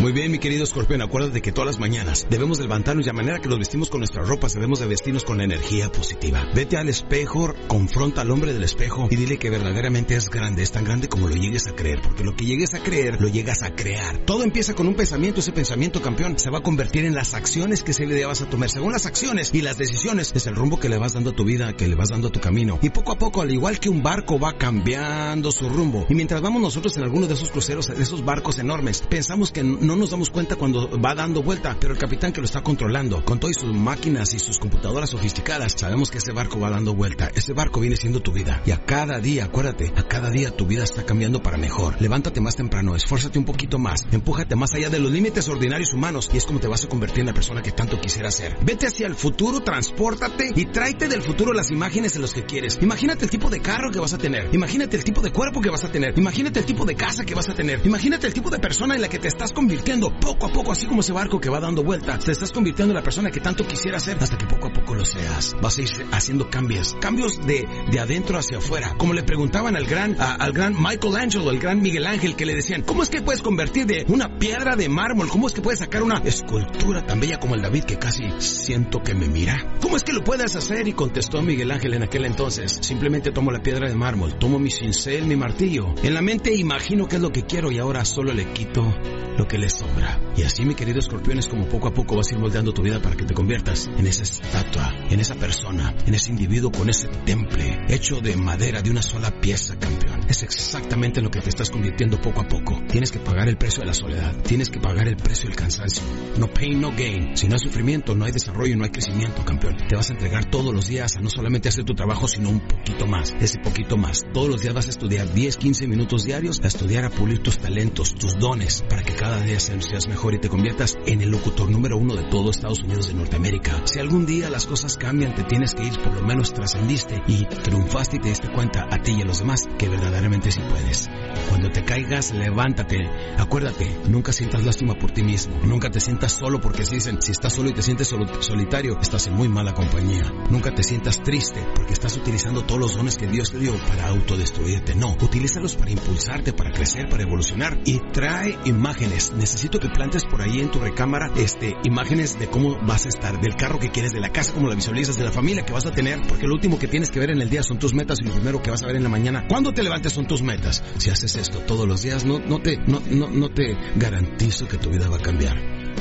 Muy bien, mi querido escorpión, acuérdate que todas las mañanas debemos levantarnos de manera que nos vestimos con nuestras ropas, debemos de vestirnos con energía positiva. Vete al espejo, confronta al hombre del espejo y dile que verdaderamente es grande, es tan grande como lo llegues a creer, porque lo que llegues a creer, lo llegas a crear. Todo empieza con un pensamiento, ese pensamiento campeón se va a convertir en las acciones que ese día vas a tomar. Según las acciones y las decisiones, es el rumbo que le vas dando a tu vida, que le vas dando a tu camino. Y poco a poco, al igual que un barco va cambiando su rumbo. Y mientras vamos nosotros en alguno de esos cruceros, de esos barcos enormes, pensamos que no nos damos cuenta cuando va dando vuelta, pero el capitán que lo está controlando, con todas sus máquinas y sus computadoras sofisticadas, sabemos que ese barco va dando vuelta. Ese barco viene siendo tu vida. Y a cada día, acuérdate, a cada día tu vida está cambiando para mejor. Levántate más temprano, esfuérzate un poquito más, empújate más allá de los límites ordinarios humanos y es como te vas a convertir en la persona que tanto quisiera ser. Vete hacia el futuro, transpórtate y tráete del futuro las imágenes de los que quieres. Imagínate el tipo de carro que vas a tener. Imagínate el tipo de cuerpo que vas a tener. Imagínate el tipo de casa que vas a tener. Imagínate el tipo de persona en la que te estás convirtiendo poco a poco, así como ese barco que va dando vuelta. Te estás convirtiendo en la persona que tanto quisiera ser hasta que poco a poco lo seas. Vas a ir haciendo cambios, cambios de, de adentro hacia afuera. Como le preguntaban al gran, a, al gran Michelangelo, al gran Miguel Ángel, que le decían, ¿cómo es que puedes convertir de una piedra de mármol? ¿Cómo es que puedes sacar una escultura tan bella como el David que casi siento que me mira? ¿Cómo es que lo puedes hacer? Y contestó Miguel Ángel en aquel entonces. Simplemente tomo la piedra de mármol, tomo mi cincel, mi martillo. En la mente imagino qué es lo que quiero y ahora solo le quito lo que le sobra. Y así, mi querido escorpión, es como poco a poco vas a ir moldeando tu vida para que te conviertas en esa estatua, en esa persona, en ese individuo con ese temple hecho de madera de una sola pieza, campeón. Es exactamente lo que te estás convirtiendo poco a poco. Tienes que pagar el precio de la soledad, tienes que pagar el precio del cansancio. No pain, no gain. Si no hay sufrimiento, no hay desarrollo, no hay crecimiento, campeón. Te vas a entregar todos los días a no solamente hacer tu trabajo, sino un poquito más, ese poquito más. Todos los días vas a estudiar 10, 15 minutos diarios, a estudiar, a pulir tus talentos, tus dones, para que cada día seas mejor y te conviertas en el locutor número uno de todo Estados Unidos de Norteamérica. Si algún día las cosas cambian, te tienes que ir, por lo menos trascendiste y triunfaste y te diste cuenta a ti y a los demás que verdaderamente sí puedes. Cuando te caigas, levántate. Acuérdate, nunca sientas lástima por ti mismo. Nunca te sientas solo porque se dicen, si estás solo y te sientes solitario, estás en muy mala compañía. Nunca te sientas triste porque estás utilizando todos los dones que Dios te dio para autodestruirte. No, utilízalos para impulsarte, para crecer, para evolucionar y trae imágenes. Necesito que por ahí en tu recámara este imágenes de cómo vas a estar, del carro que quieres, de la casa como la visualizas, de la familia que vas a tener, porque lo último que tienes que ver en el día son tus metas y lo primero que vas a ver en la mañana cuando te levantes son tus metas. Si haces esto todos los días, no, no te, no, no, no te garantizo que tu vida va a cambiar.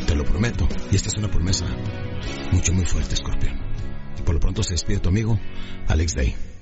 Te lo prometo. Y esta es una promesa mucho, muy fuerte, Scorpion. Por lo pronto se despide tu amigo, Alex Day.